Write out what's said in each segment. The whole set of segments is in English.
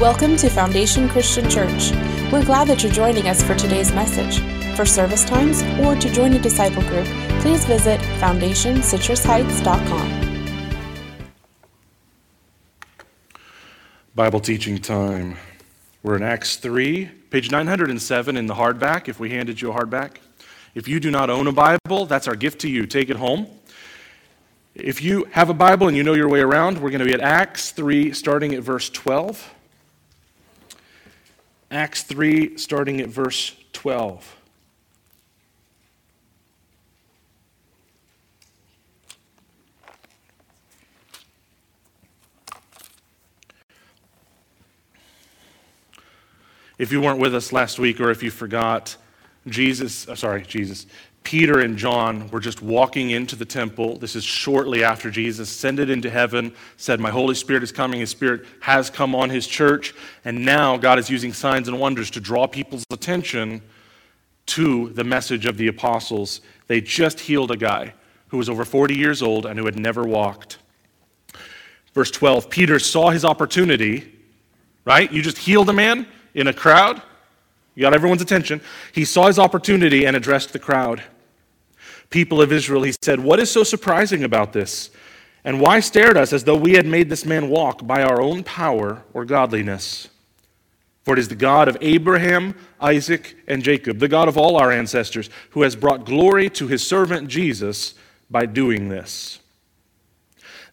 Welcome to Foundation Christian Church. We're glad that you're joining us for today's message. For service times or to join a disciple group, please visit foundationcitrusheights.com. Bible teaching time. We're in Acts 3, page 907 in the hardback, if we handed you a hardback. If you do not own a Bible, that's our gift to you. Take it home. If you have a Bible and you know your way around, we're going to be at Acts 3, starting at verse 12. Acts 3, starting at verse 12. If you weren't with us last week or if you forgot, Jesus, uh, sorry, Jesus, Peter and John were just walking into the temple. This is shortly after Jesus ascended into heaven, said, My Holy Spirit is coming. His Spirit has come on His church. And now God is using signs and wonders to draw people's attention to the message of the apostles. They just healed a guy who was over 40 years old and who had never walked. Verse 12 Peter saw his opportunity, right? You just healed a man in a crowd. You got everyone's attention. He saw his opportunity and addressed the crowd. People of Israel, he said, What is so surprising about this? And why stare at us as though we had made this man walk by our own power or godliness? For it is the God of Abraham, Isaac, and Jacob, the God of all our ancestors, who has brought glory to his servant Jesus by doing this.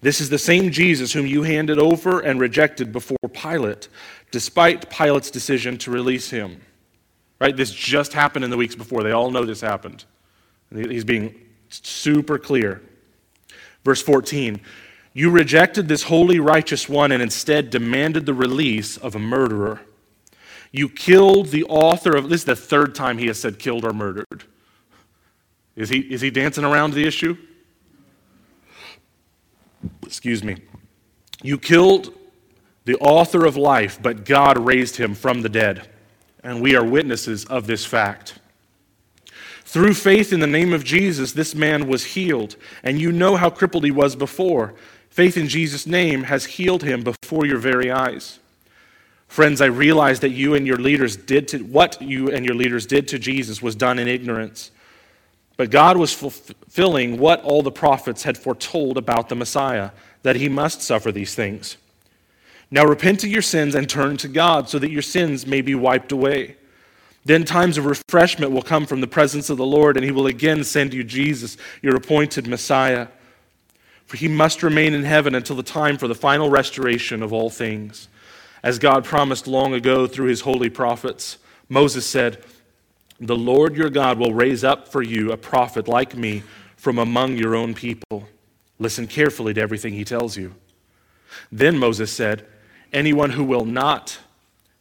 This is the same Jesus whom you handed over and rejected before Pilate, despite Pilate's decision to release him. Right? This just happened in the weeks before. They all know this happened. He's being super clear. Verse 14 You rejected this holy, righteous one and instead demanded the release of a murderer. You killed the author of this is the third time he has said killed or murdered. Is he, is he dancing around the issue? Excuse me. You killed the author of life, but God raised him from the dead. And we are witnesses of this fact. Through faith in the name of Jesus, this man was healed. And you know how crippled he was before. Faith in Jesus' name has healed him before your very eyes. Friends, I realize that you and your leaders did to, what you and your leaders did to Jesus was done in ignorance. But God was fulfilling what all the prophets had foretold about the Messiah, that he must suffer these things. Now repent of your sins and turn to God so that your sins may be wiped away. Then times of refreshment will come from the presence of the Lord, and he will again send you Jesus, your appointed Messiah. For he must remain in heaven until the time for the final restoration of all things. As God promised long ago through his holy prophets, Moses said, The Lord your God will raise up for you a prophet like me from among your own people. Listen carefully to everything he tells you. Then Moses said, Anyone who will not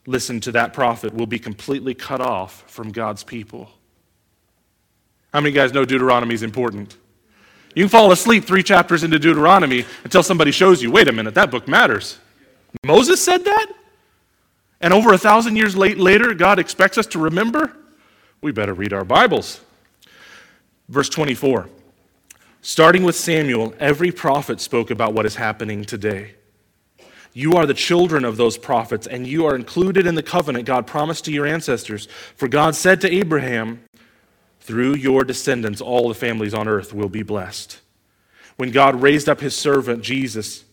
listen to that prophet will be completely cut off from God's people. How many guys know Deuteronomy is important? You can fall asleep three chapters into Deuteronomy until somebody shows you, wait a minute, that book matters. Moses said that? And over a thousand years late, later, God expects us to remember? We better read our Bibles. Verse 24. Starting with Samuel, every prophet spoke about what is happening today. You are the children of those prophets, and you are included in the covenant God promised to your ancestors. For God said to Abraham, Through your descendants, all the families on earth will be blessed. When God raised up his servant Jesus,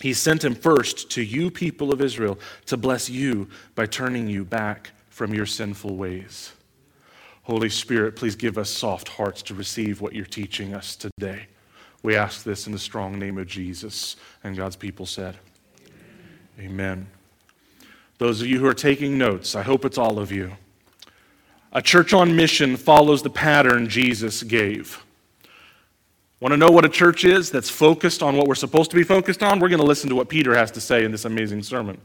he sent him first to you, people of Israel, to bless you by turning you back from your sinful ways. Holy Spirit, please give us soft hearts to receive what you're teaching us today. We ask this in the strong name of Jesus. And God's people said, Amen. Those of you who are taking notes, I hope it's all of you. A church on mission follows the pattern Jesus gave. Want to know what a church is that's focused on what we're supposed to be focused on? We're going to listen to what Peter has to say in this amazing sermon.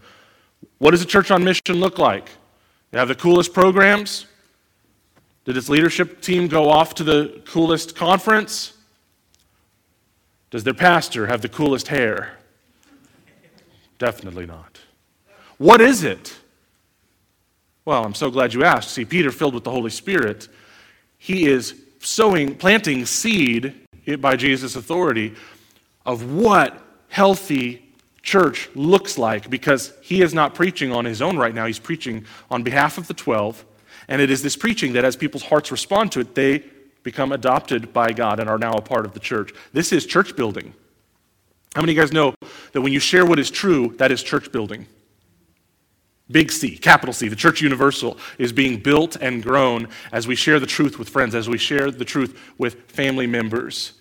What does a church on mission look like? They have the coolest programs. Did its leadership team go off to the coolest conference? Does their pastor have the coolest hair? Definitely not. What is it? Well, I'm so glad you asked. See, Peter, filled with the Holy Spirit, he is sowing, planting seed by Jesus' authority of what healthy church looks like because he is not preaching on his own right now. He's preaching on behalf of the 12. And it is this preaching that as people's hearts respond to it, they become adopted by God and are now a part of the church. This is church building. How many of you guys know that when you share what is true, that is church building? Big C, capital C, the church universal is being built and grown as we share the truth with friends, as we share the truth with family members.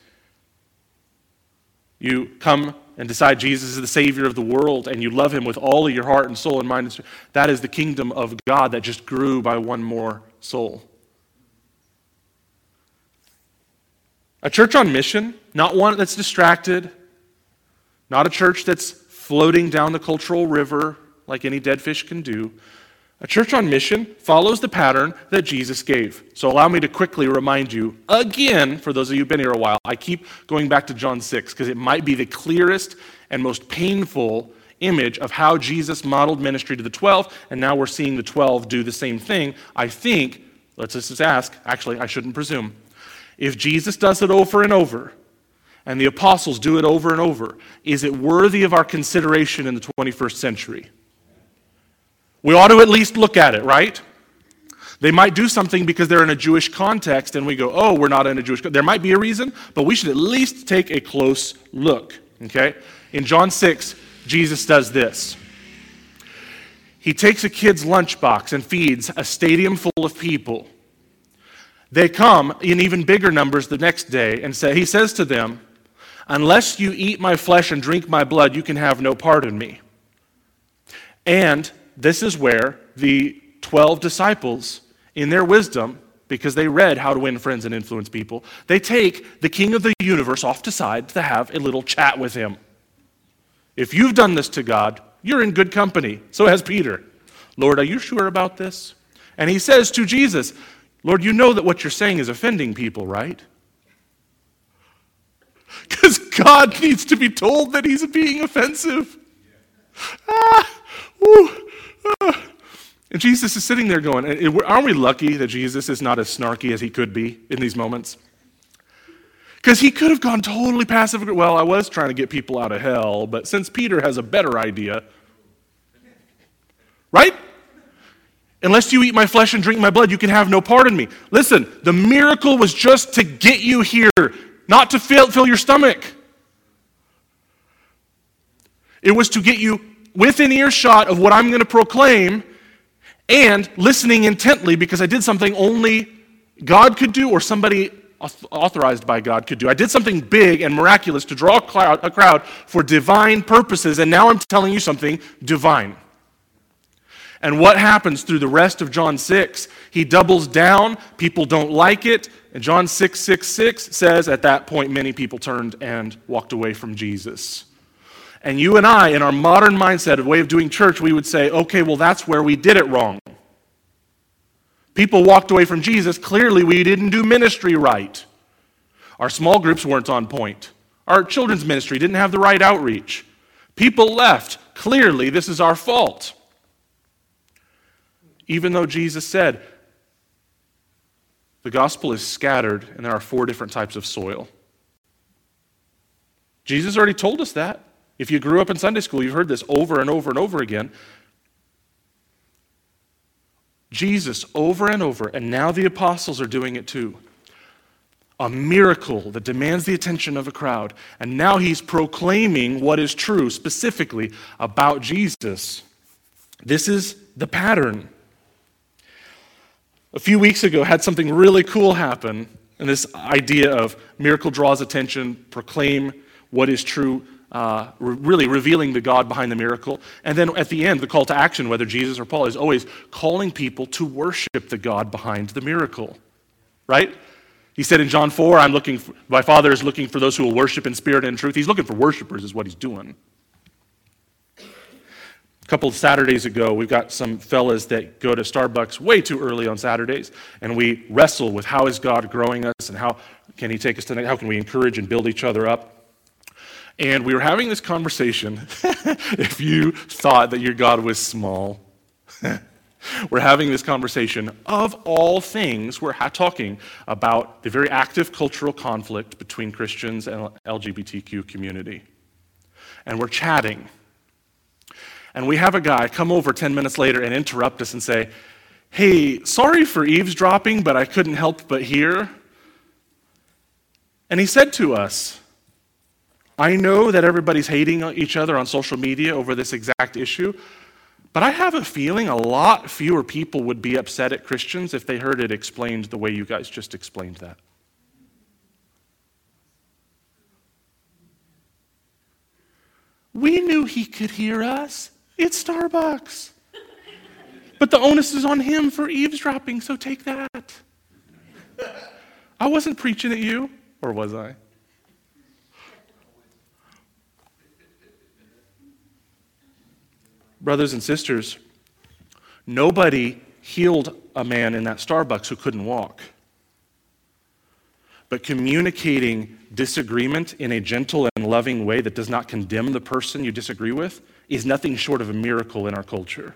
You come and decide Jesus is the Savior of the world and you love Him with all of your heart and soul and mind. That is the kingdom of God that just grew by one more soul. A church on mission, not one that's distracted, not a church that's floating down the cultural river like any dead fish can do. A church on mission follows the pattern that Jesus gave. So allow me to quickly remind you again, for those of you who've been here a while, I keep going back to John 6 because it might be the clearest and most painful image of how Jesus modeled ministry to the 12, and now we're seeing the 12 do the same thing. I think, let's just ask, actually, I shouldn't presume. If Jesus does it over and over, and the apostles do it over and over, is it worthy of our consideration in the 21st century? We ought to at least look at it, right? They might do something because they're in a Jewish context, and we go, oh, we're not in a Jewish context. There might be a reason, but we should at least take a close look, okay? In John 6, Jesus does this. He takes a kid's lunchbox and feeds a stadium full of people. They come in even bigger numbers the next day and say, He says to them, Unless you eat my flesh and drink my blood, you can have no part in me. And this is where the 12 disciples, in their wisdom, because they read how to win friends and influence people, they take the king of the universe off to side to have a little chat with him. If you've done this to God, you're in good company. So has Peter. Lord, are you sure about this? And he says to Jesus, Lord, you know that what you're saying is offending people, right? Because God needs to be told that he's being offensive. Ah, ah. And Jesus is sitting there going, Aren't we lucky that Jesus is not as snarky as he could be in these moments? Because he could have gone totally passive. Well, I was trying to get people out of hell, but since Peter has a better idea, right? Unless you eat my flesh and drink my blood, you can have no part in me. Listen, the miracle was just to get you here, not to fill, fill your stomach. It was to get you within earshot of what I'm going to proclaim and listening intently because I did something only God could do or somebody authorized by God could do. I did something big and miraculous to draw a crowd, a crowd for divine purposes, and now I'm telling you something divine. And what happens through the rest of John 6? He doubles down, people don't like it, and John 6 6 6 says, At that point, many people turned and walked away from Jesus. And you and I, in our modern mindset of way of doing church, we would say, okay, well, that's where we did it wrong. People walked away from Jesus. Clearly, we didn't do ministry right. Our small groups weren't on point. Our children's ministry didn't have the right outreach. People left. Clearly, this is our fault. Even though Jesus said, the gospel is scattered and there are four different types of soil. Jesus already told us that. If you grew up in Sunday school, you've heard this over and over and over again. Jesus over and over, and now the apostles are doing it too. A miracle that demands the attention of a crowd. And now he's proclaiming what is true specifically about Jesus. This is the pattern. A few weeks ago, had something really cool happen, and this idea of miracle draws attention, proclaim what is true uh, really revealing the God behind the miracle. And then at the end, the call to action, whether Jesus or Paul, is always calling people to worship the God behind the miracle. Right? He said in John 4, I'm looking for, my Father is looking for those who will worship in spirit and truth. He's looking for worshipers, is what he's doing. A couple of Saturdays ago, we've got some fellas that go to Starbucks way too early on Saturdays, and we wrestle with how is God growing us and how can He take us to how can we encourage and build each other up. And we were having this conversation. if you thought that your God was small, we're having this conversation. Of all things, we're talking about the very active cultural conflict between Christians and LGBTQ community. And we're chatting. And we have a guy come over 10 minutes later and interrupt us and say, Hey, sorry for eavesdropping, but I couldn't help but hear. And he said to us, I know that everybody's hating each other on social media over this exact issue, but I have a feeling a lot fewer people would be upset at Christians if they heard it explained the way you guys just explained that. We knew he could hear us. It's Starbucks. But the onus is on him for eavesdropping, so take that. I wasn't preaching at you, or was I? Brothers and sisters, nobody healed a man in that Starbucks who couldn't walk. But communicating disagreement in a gentle and loving way that does not condemn the person you disagree with is nothing short of a miracle in our culture.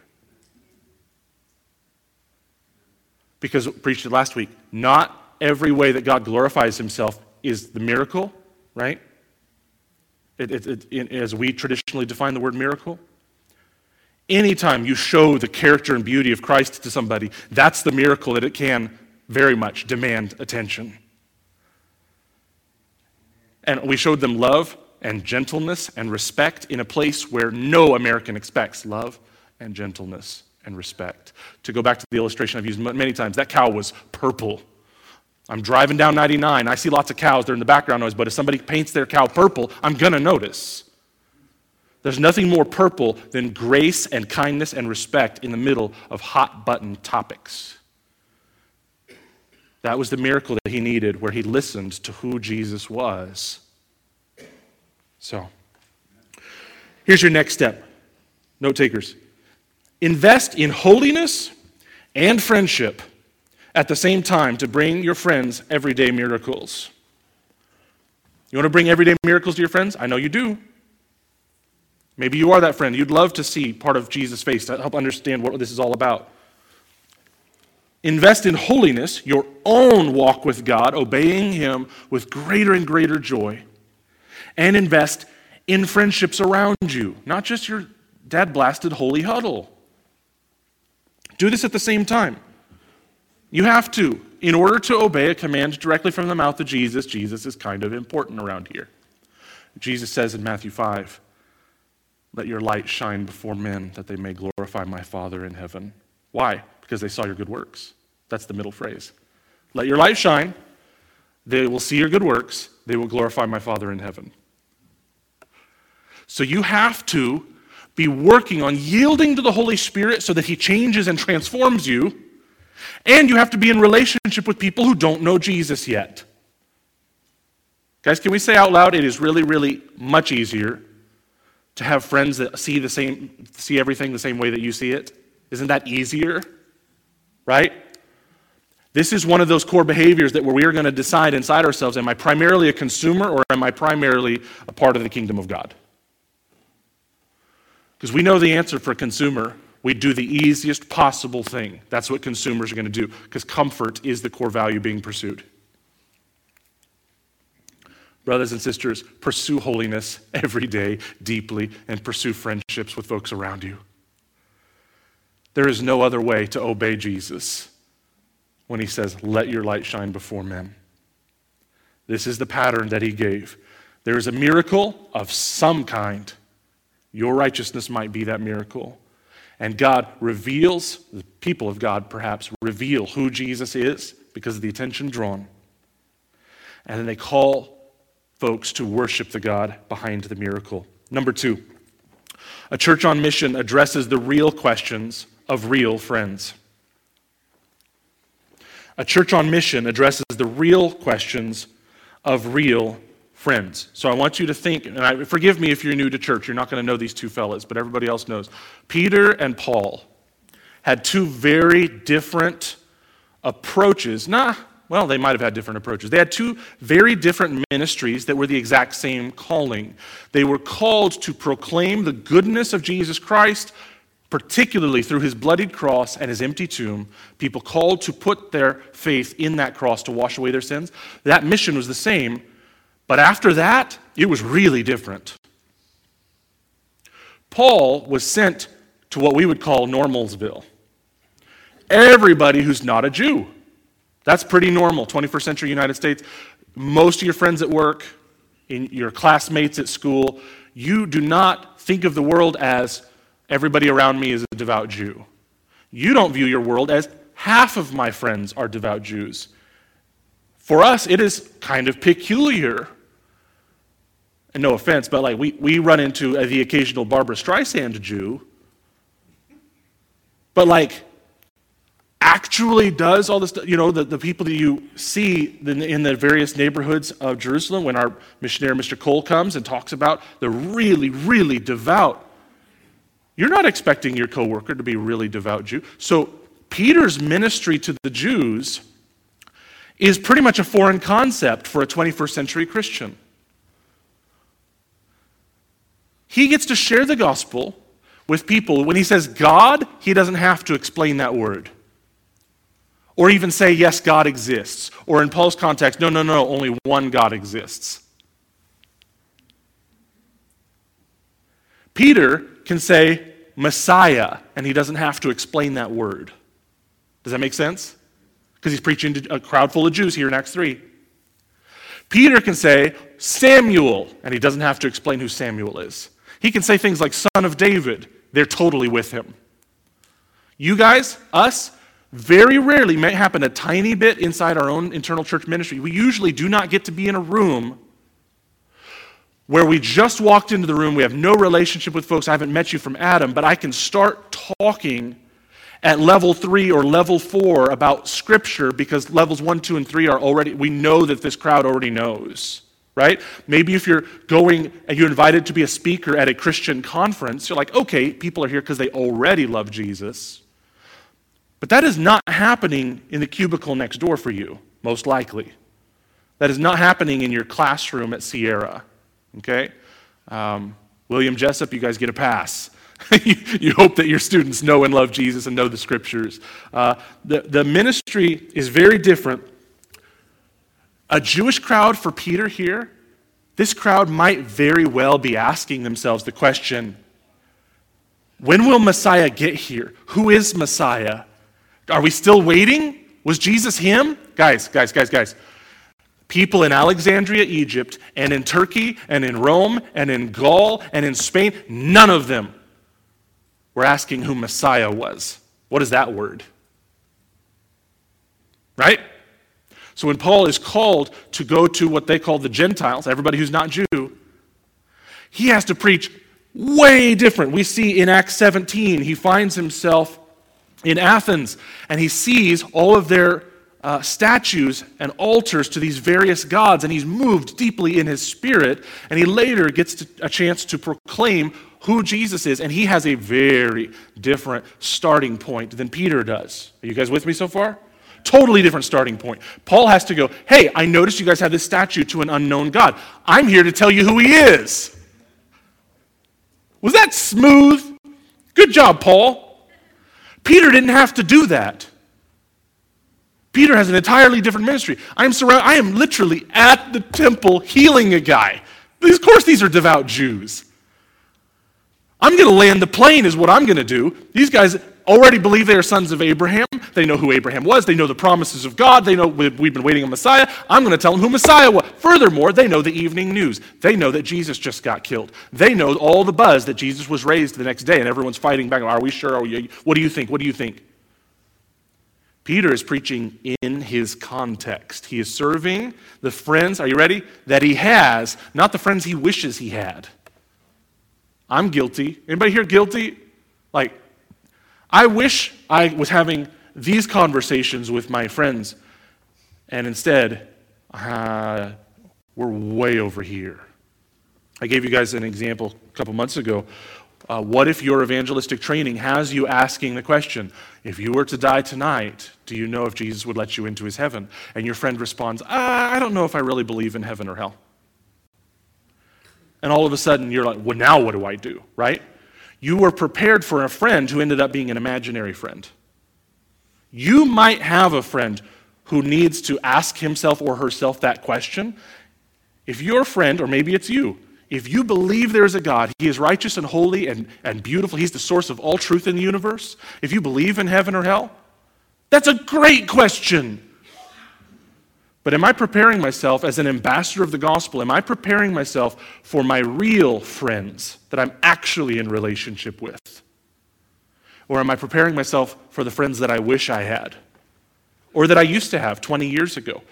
Because, preached it last week, not every way that God glorifies himself is the miracle, right? It, it, it, as we traditionally define the word miracle. Anytime you show the character and beauty of Christ to somebody, that's the miracle that it can very much demand attention. And we showed them love and gentleness and respect in a place where no American expects love and gentleness and respect. To go back to the illustration I've used many times, that cow was purple. I'm driving down 99. I see lots of cows. They're in the background noise, but if somebody paints their cow purple, I'm going to notice. There's nothing more purple than grace and kindness and respect in the middle of hot button topics. That was the miracle that he needed, where he listened to who Jesus was. So, here's your next step. Note takers invest in holiness and friendship at the same time to bring your friends everyday miracles. You want to bring everyday miracles to your friends? I know you do. Maybe you are that friend. You'd love to see part of Jesus' face to help understand what this is all about. Invest in holiness, your own walk with God, obeying Him with greater and greater joy. And invest in friendships around you, not just your dad blasted holy huddle. Do this at the same time. You have to. In order to obey a command directly from the mouth of Jesus, Jesus is kind of important around here. Jesus says in Matthew 5, let your light shine before men that they may glorify my Father in heaven. Why? Because they saw your good works. That's the middle phrase. Let your light shine. They will see your good works. They will glorify my Father in heaven. So you have to be working on yielding to the Holy Spirit so that He changes and transforms you. And you have to be in relationship with people who don't know Jesus yet. Guys, can we say out loud, it is really, really much easier to have friends that see the same see everything the same way that you see it? Isn't that easier? Right? This is one of those core behaviors that where we are going to decide inside ourselves. Am i primarily a consumer or am i primarily a part of the kingdom of god because we know the answer for a consumer we do the easiest possible thing that's what consumers are going to do because comfort is the core value being pursued Brothers and sisters, pursue holiness every day deeply and pursue friendships with folks around you. There is no other way to obey Jesus when he says, Let your light shine before men. This is the pattern that he gave. There is a miracle of some kind. Your righteousness might be that miracle. And God reveals, the people of God perhaps reveal who Jesus is because of the attention drawn. And then they call folks to worship the God behind the miracle. Number two, a church on mission addresses the real questions of real friends. A church on mission addresses the real questions of real friends. So I want you to think, and I, forgive me if you're new to church, you're not going to know these two fellas, but everybody else knows. Peter and Paul had two very different approaches. Nah, well, they might have had different approaches. They had two very different ministries that were the exact same calling. They were called to proclaim the goodness of Jesus Christ, particularly through his bloodied cross and his empty tomb. People called to put their faith in that cross to wash away their sins. That mission was the same, but after that, it was really different. Paul was sent to what we would call Normalsville. Everybody who's not a Jew. That's pretty normal, 21st century United States. Most of your friends at work, in your classmates at school, you do not think of the world as everybody around me is a devout Jew. You don't view your world as half of my friends are devout Jews. For us, it is kind of peculiar. And no offense, but like we, we run into uh, the occasional Barbra Streisand Jew. But like, actually does all this, you know, the, the people that you see in the, in the various neighborhoods of Jerusalem when our missionary, Mr. Cole, comes and talks about the really, really devout. You're not expecting your coworker to be really devout Jew. So Peter's ministry to the Jews is pretty much a foreign concept for a 21st century Christian. He gets to share the gospel with people. When he says God, he doesn't have to explain that word. Or even say, yes, God exists. Or in Paul's context, no, no, no, only one God exists. Peter can say Messiah, and he doesn't have to explain that word. Does that make sense? Because he's preaching to a crowd full of Jews here in Acts 3. Peter can say Samuel, and he doesn't have to explain who Samuel is. He can say things like son of David. They're totally with him. You guys, us, very rarely may happen a tiny bit inside our own internal church ministry. We usually do not get to be in a room where we just walked into the room, we have no relationship with folks, I haven't met you from Adam, but I can start talking at level three or level four about scripture because levels one, two, and three are already, we know that this crowd already knows, right? Maybe if you're going and you're invited to be a speaker at a Christian conference, you're like, okay, people are here because they already love Jesus. But that is not happening in the cubicle next door for you, most likely. That is not happening in your classroom at Sierra, okay? Um, William Jessup, you guys get a pass. you, hope that your students know and love Jesus and know the scriptures. Uh, the, the ministry is very different. A Jewish crowd for Peter here, this crowd might very well be asking themselves the question when will Messiah get here? Who is Messiah? Are we still waiting? Was Jesus him? Guys, guys, guys, guys. People in Alexandria, Egypt, and in Turkey, and in Rome, and in Gaul, and in Spain, none of them we're asking who Messiah was. What is that word? Right? So when Paul is called to go to what they call the Gentiles, everybody who's not Jew, he has to preach way different. We see in Acts 17, he finds himself in Athens and he sees all of their uh, statues and altars to these various gods, and he's moved deeply in his spirit. And he later gets to, a chance to proclaim who Jesus is, and he has a very different starting point than Peter does. Are you guys with me so far? Totally different starting point. Paul has to go, Hey, I noticed you guys have this statue to an unknown God. I'm here to tell you who he is. Was that smooth? Good job, Paul. Peter didn't have to do that. Peter has an entirely different ministry. I am surrounded, I am literally at the temple healing a guy. Of course, these are devout Jews. I'm going to land the plane, is what I'm going to do. These guys already believe they are sons of Abraham. They know who Abraham was. They know the promises of God. They know we've been waiting on Messiah. I'm going to tell them who Messiah was. Furthermore, they know the evening news. They know that Jesus just got killed. They know all the buzz that Jesus was raised the next day, and everyone's fighting back. Are we sure? Are we, what do you think? What do you think? Peter is preaching in his context. He is serving the friends, are you ready? That he has, not the friends he wishes he had. I'm guilty. Anybody here guilty? Like, I wish I was having these conversations with my friends, and instead, uh, we're way over here. I gave you guys an example a couple months ago. Uh, what if your evangelistic training has you asking the question, if you were to die tonight, do you know if Jesus would let you into his heaven? And your friend responds, I don't know if I really believe in heaven or hell and all of a sudden you're like, well, now what do I do, right? You were prepared for a friend who ended up being an imaginary friend. You might have a friend who needs to ask himself or herself that question. If your friend, or maybe it's you, if you believe there is a God, He is righteous and holy and, and beautiful, He's the source of all truth in the universe. If you believe in heaven or hell, that's a great question. But am I preparing myself as an ambassador of the gospel? Am I preparing myself for my real friends that I'm actually in relationship with? Or am I preparing myself for the friends that I wish I had? Or that I used to have 20 years ago?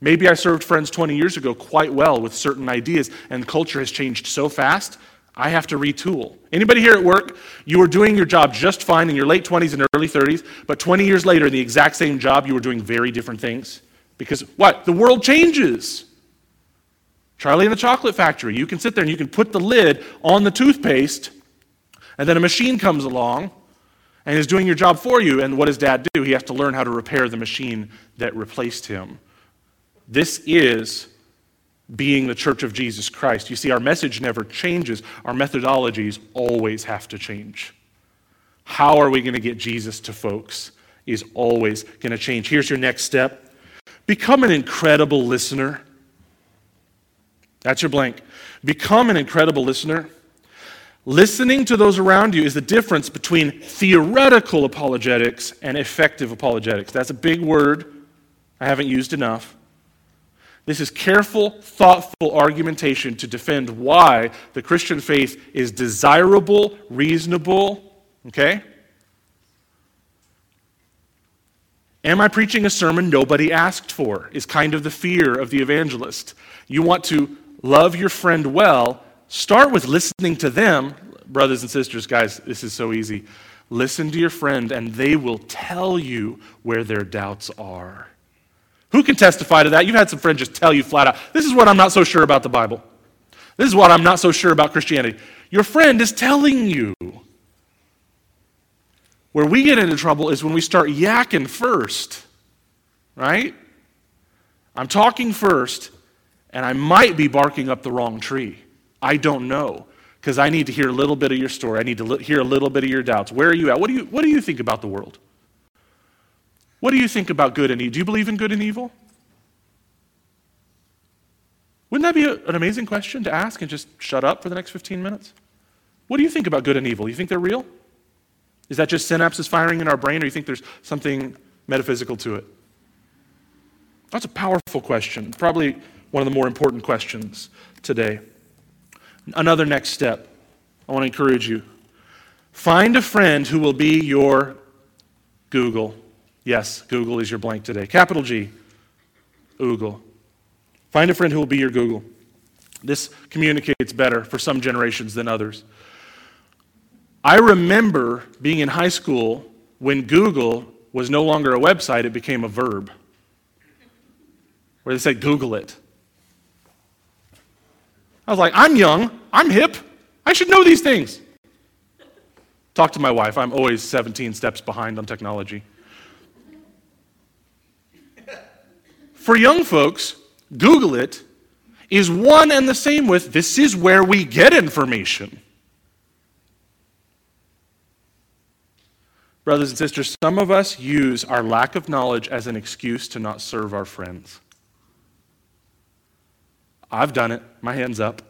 Maybe I served friends 20 years ago quite well with certain ideas, and culture has changed so fast, I have to retool. Anybody here at work, you were doing your job just fine in your late 20s and early 30s, but 20 years later, in the exact same job, you were doing very different things? Because what? The world changes. Charlie and the Chocolate Factory, you can sit there and you can put the lid on the toothpaste, and then a machine comes along and is doing your job for you. And what does dad do? He has to learn how to repair the machine that replaced him. This is being the church of Jesus Christ. You see, our message never changes, our methodologies always have to change. How are we going to get Jesus to folks is always going to change. Here's your next step become an incredible listener. That's your blank. Become an incredible listener. Listening to those around you is the difference between theoretical apologetics and effective apologetics. That's a big word I haven't used enough. This is careful, thoughtful argumentation to defend why the Christian faith is desirable, reasonable, okay? Am I preaching a sermon nobody asked for? Is kind of the fear of the evangelist. You want to love your friend well, start with listening to them. Brothers and sisters, guys, this is so easy. Listen to your friend, and they will tell you where their doubts are. Who can testify to that? You've had some friends just tell you flat out, this is what I'm not so sure about the Bible. This is what I'm not so sure about Christianity. Your friend is telling you. Where we get into trouble is when we start yakking first, right? I'm talking first, and I might be barking up the wrong tree. I don't know because I need to hear a little bit of your story. I need to hear a little bit of your doubts. Where are you at? What do you, what do you think about the world? What do you think about good and evil? Do you believe in good and evil? Wouldn't that be a, an amazing question to ask and just shut up for the next 15 minutes? What do you think about good and evil? You think they're real? Is that just synapses firing in our brain, or do you think there's something metaphysical to it? That's a powerful question. Probably one of the more important questions today. Another next step. I want to encourage you. Find a friend who will be your Google. Yes, Google is your blank today. Capital G, Google. Find a friend who will be your Google. This communicates better for some generations than others. I remember being in high school when Google was no longer a website, it became a verb. Where they said, Google it. I was like, I'm young, I'm hip, I should know these things. Talk to my wife, I'm always 17 steps behind on technology. For young folks, Google it is one and the same with this is where we get information. Brothers and sisters, some of us use our lack of knowledge as an excuse to not serve our friends. I've done it. My hand's up.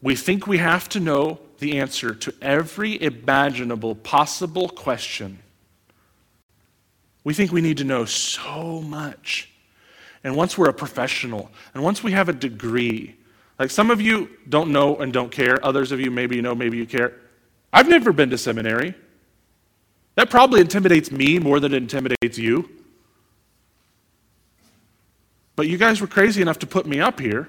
We think we have to know the answer to every imaginable possible question we think we need to know so much. And once we're a professional, and once we have a degree, like some of you don't know and don't care, others of you maybe you know, maybe you care. I've never been to seminary. That probably intimidates me more than it intimidates you. But you guys were crazy enough to put me up here.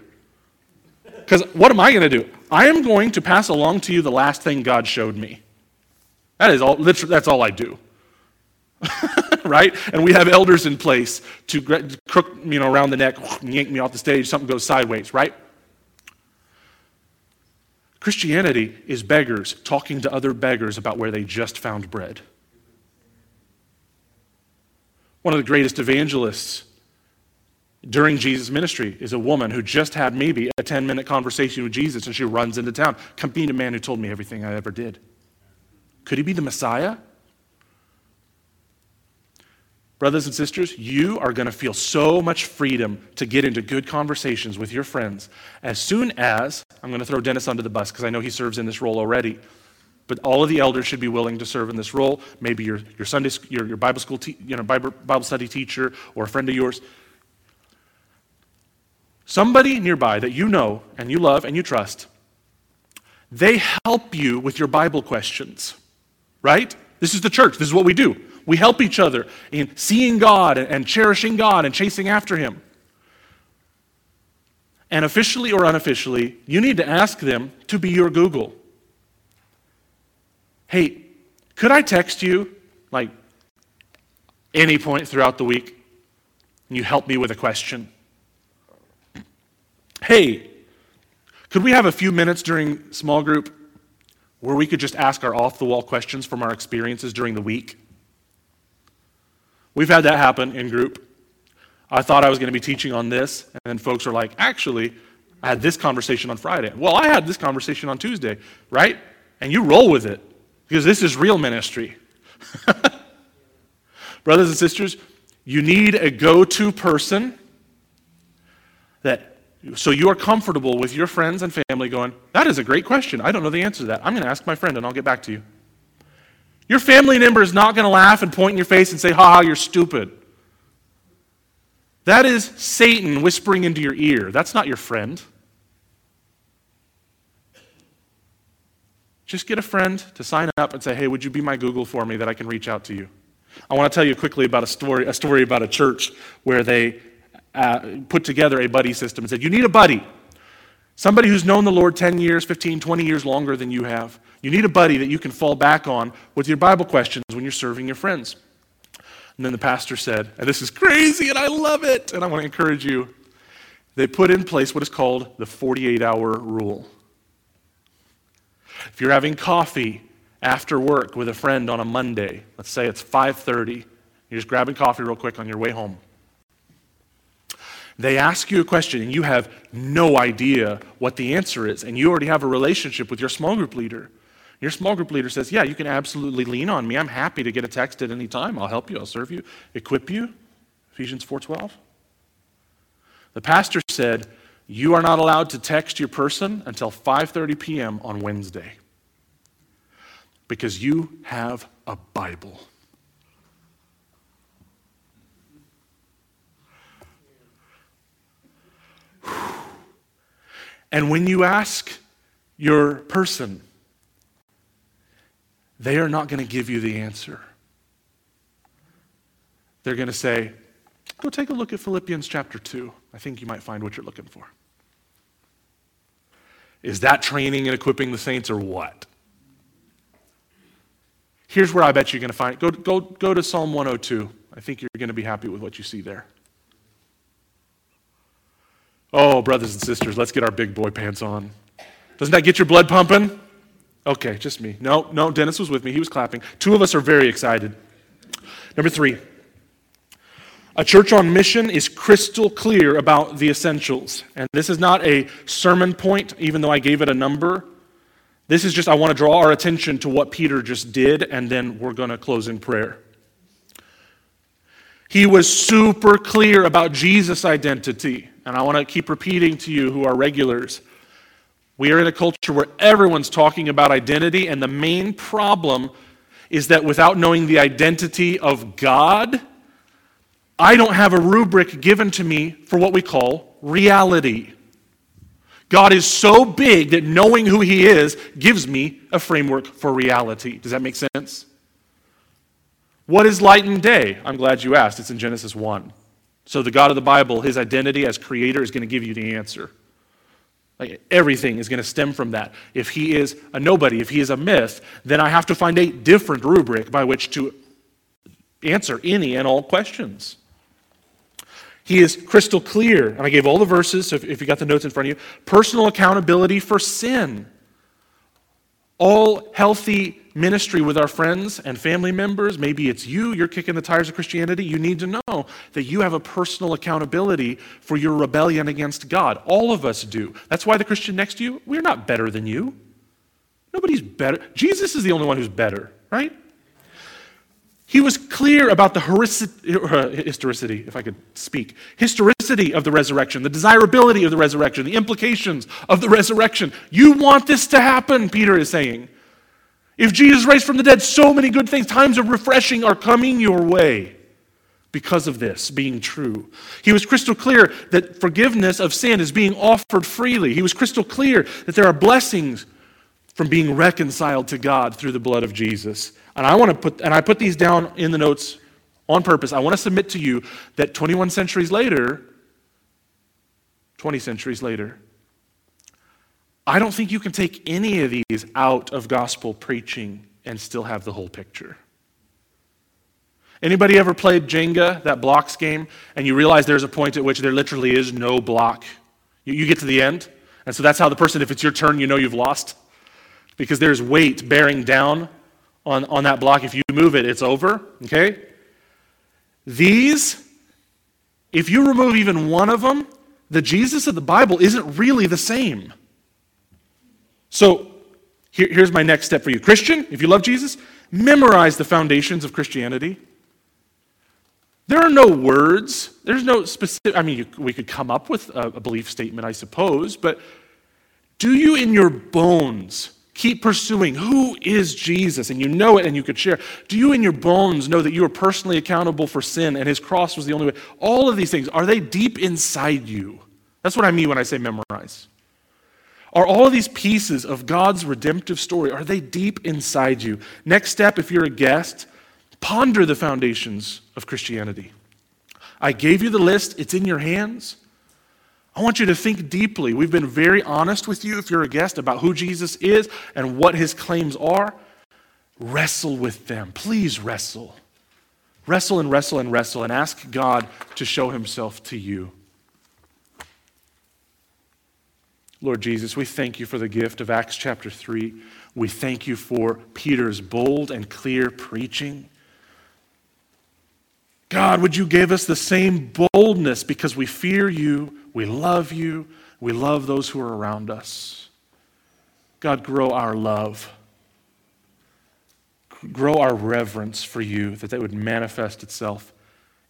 Because what am I going to do? I am going to pass along to you the last thing God showed me. That is all, literally, that's all I do. right? And we have elders in place to crook, you know, around the neck, yank me off the stage, something goes sideways, right? Christianity is beggars talking to other beggars about where they just found bread. One of the greatest evangelists during Jesus' ministry is a woman who just had maybe a 10 minute conversation with Jesus and she runs into town. Come meet a man who told me everything I ever did. Could he be the Messiah? Brothers and sisters, you are going to feel so much freedom to get into good conversations with your friends as soon as, I'm going to throw Dennis under the bus because I know he serves in this role already, but all of the elders should be willing to serve in this role. Maybe your, your Sunday, your, your Bible school, te- you know, Bible, Bible study teacher or a friend of yours. Somebody nearby that you know and you love and you trust, they help you with your Bible questions, right? This is the church. This is what we do. We help each other in seeing God and cherishing God and chasing after Him. And officially or unofficially, you need to ask them to be your Google. Hey, could I text you like any point throughout the week and you help me with a question? Hey, could we have a few minutes during small group where we could just ask our off the wall questions from our experiences during the week? We've had that happen in group. I thought I was going to be teaching on this, and then folks are like, actually, I had this conversation on Friday. Well, I had this conversation on Tuesday, right? And you roll with it because this is real ministry. Brothers and sisters, you need a go to person that so you are comfortable with your friends and family going, that is a great question. I don't know the answer to that. I'm going to ask my friend and I'll get back to you. Your family member is not going to laugh and point in your face and say, ha ha, you're stupid. That is Satan whispering into your ear. That's not your friend. Just get a friend to sign up and say, hey, would you be my Google for me that I can reach out to you? I want to tell you quickly about a story, a story about a church where they uh, put together a buddy system and said, You need a buddy. Somebody who's known the Lord 10 years, 15, 20 years longer than you have. You need a buddy that you can fall back on with your Bible questions when you're serving your friends. And then the pastor said, and this is crazy and I love it, and I want to encourage you. They put in place what is called the 48 hour rule. If you're having coffee after work with a friend on a Monday, let's say it's 5:30, you're just grabbing coffee real quick on your way home. They ask you a question and you have no idea what the answer is, and you already have a relationship with your small group leader. Your small group leader says, Yeah, you can absolutely lean on me. I'm happy to get a text at any time. I'll help you, I'll serve you, equip you. Ephesians 4:12. The pastor said, You are not allowed to text your person until 5:30 p.m. on Wednesday. Because you have a Bible. And when you ask your person, they are not going to give you the answer. They're going to say, Go take a look at Philippians chapter 2. I think you might find what you're looking for. Is that training and equipping the saints or what? Here's where I bet you're going to find it. Go, go, go to Psalm 102. I think you're going to be happy with what you see there. Oh, brothers and sisters, let's get our big boy pants on. Doesn't that get your blood pumping? Okay, just me. No, no, Dennis was with me. He was clapping. Two of us are very excited. Number three, a church on mission is crystal clear about the essentials. And this is not a sermon point, even though I gave it a number. This is just, I want to draw our attention to what Peter just did, and then we're going to close in prayer. He was super clear about Jesus' identity. And I want to keep repeating to you who are regulars. We are in a culture where everyone's talking about identity, and the main problem is that without knowing the identity of God, I don't have a rubric given to me for what we call reality. God is so big that knowing who He is gives me a framework for reality. Does that make sense? What is light and day? I'm glad you asked. It's in Genesis 1. So, the God of the Bible, his identity as creator, is going to give you the answer. Like, everything is going to stem from that. If he is a nobody, if he is a myth, then I have to find a different rubric by which to answer any and all questions. He is crystal clear, and I gave all the verses, so if, if you got the notes in front of you. Personal accountability for sin. All healthy ministry with our friends and family members, maybe it's you, you're kicking the tires of Christianity, you need to know that you have a personal accountability for your rebellion against God. All of us do. That's why the Christian next to you, we're not better than you. Nobody's better. Jesus is the only one who's better, right? He was clear about the uh, historicity, if I could speak, historicity of the resurrection, the desirability of the resurrection, the implications of the resurrection. You want this to happen, Peter is saying. If Jesus raised from the dead, so many good things, times of refreshing are coming your way because of this being true. He was crystal clear that forgiveness of sin is being offered freely. He was crystal clear that there are blessings from being reconciled to God through the blood of Jesus. And I want to put, and I put these down in the notes on purpose. I want to submit to you that 21 centuries later, 20 centuries later, I don't think you can take any of these out of gospel preaching and still have the whole picture. Anybody ever played Jenga, that blocks game, and you realize there's a point at which there literally is no block? You, you get to the end, and so that's how the person, if it's your turn, you know you've lost. Because there's weight bearing down on, on that block. If you move it, it's over. Okay? These, if you remove even one of them, the Jesus of the Bible isn't really the same. So here, here's my next step for you. Christian, if you love Jesus, memorize the foundations of Christianity. There are no words. There's no specific, I mean, you, we could come up with a, a belief statement, I suppose, but do you in your bones Keep pursuing who is Jesus, and you know it and you could share. Do you in your bones know that you are personally accountable for sin and his cross was the only way? All of these things, are they deep inside you? That's what I mean when I say memorize. Are all of these pieces of God's redemptive story, are they deep inside you? Next step, if you're a guest, ponder the foundations of Christianity. I gave you the list, it's in your hands. I want you to think deeply. We've been very honest with you, if you're a guest, about who Jesus is and what his claims are. Wrestle with them. Please wrestle. Wrestle and wrestle and wrestle and ask God to show himself to you. Lord Jesus, we thank you for the gift of Acts chapter 3. We thank you for Peter's bold and clear preaching. God, would you give us the same boldness because we fear you we love you. We love those who are around us. God, grow our love. Grow our reverence for you, that that would manifest itself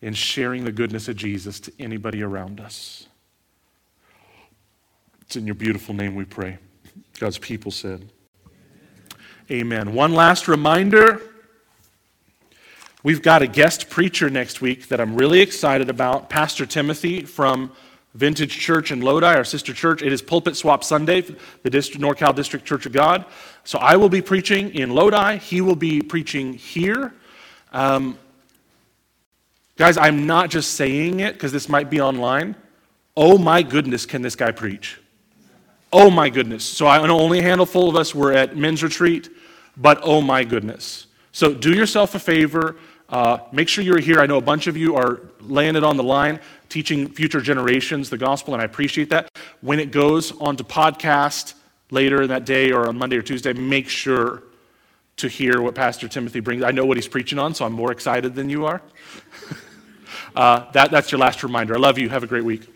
in sharing the goodness of Jesus to anybody around us. It's in your beautiful name we pray. God's people said, Amen. One last reminder. We've got a guest preacher next week that I'm really excited about, Pastor Timothy from Vintage Church in Lodi, our sister church. It is Pulpit Swap Sunday, the district, NorCal District Church of God. So I will be preaching in Lodi. He will be preaching here. Um, guys, I'm not just saying it because this might be online. Oh my goodness, can this guy preach? Oh my goodness. So I know only a handful of us were at men's retreat, but oh my goodness. So do yourself a favor. Uh, make sure you're here. I know a bunch of you are laying it on the line teaching future generations the gospel, and I appreciate that. When it goes onto podcast later in that day or on Monday or Tuesday, make sure to hear what Pastor Timothy brings. I know what he's preaching on, so I'm more excited than you are. uh, that, that's your last reminder. I love you. Have a great week.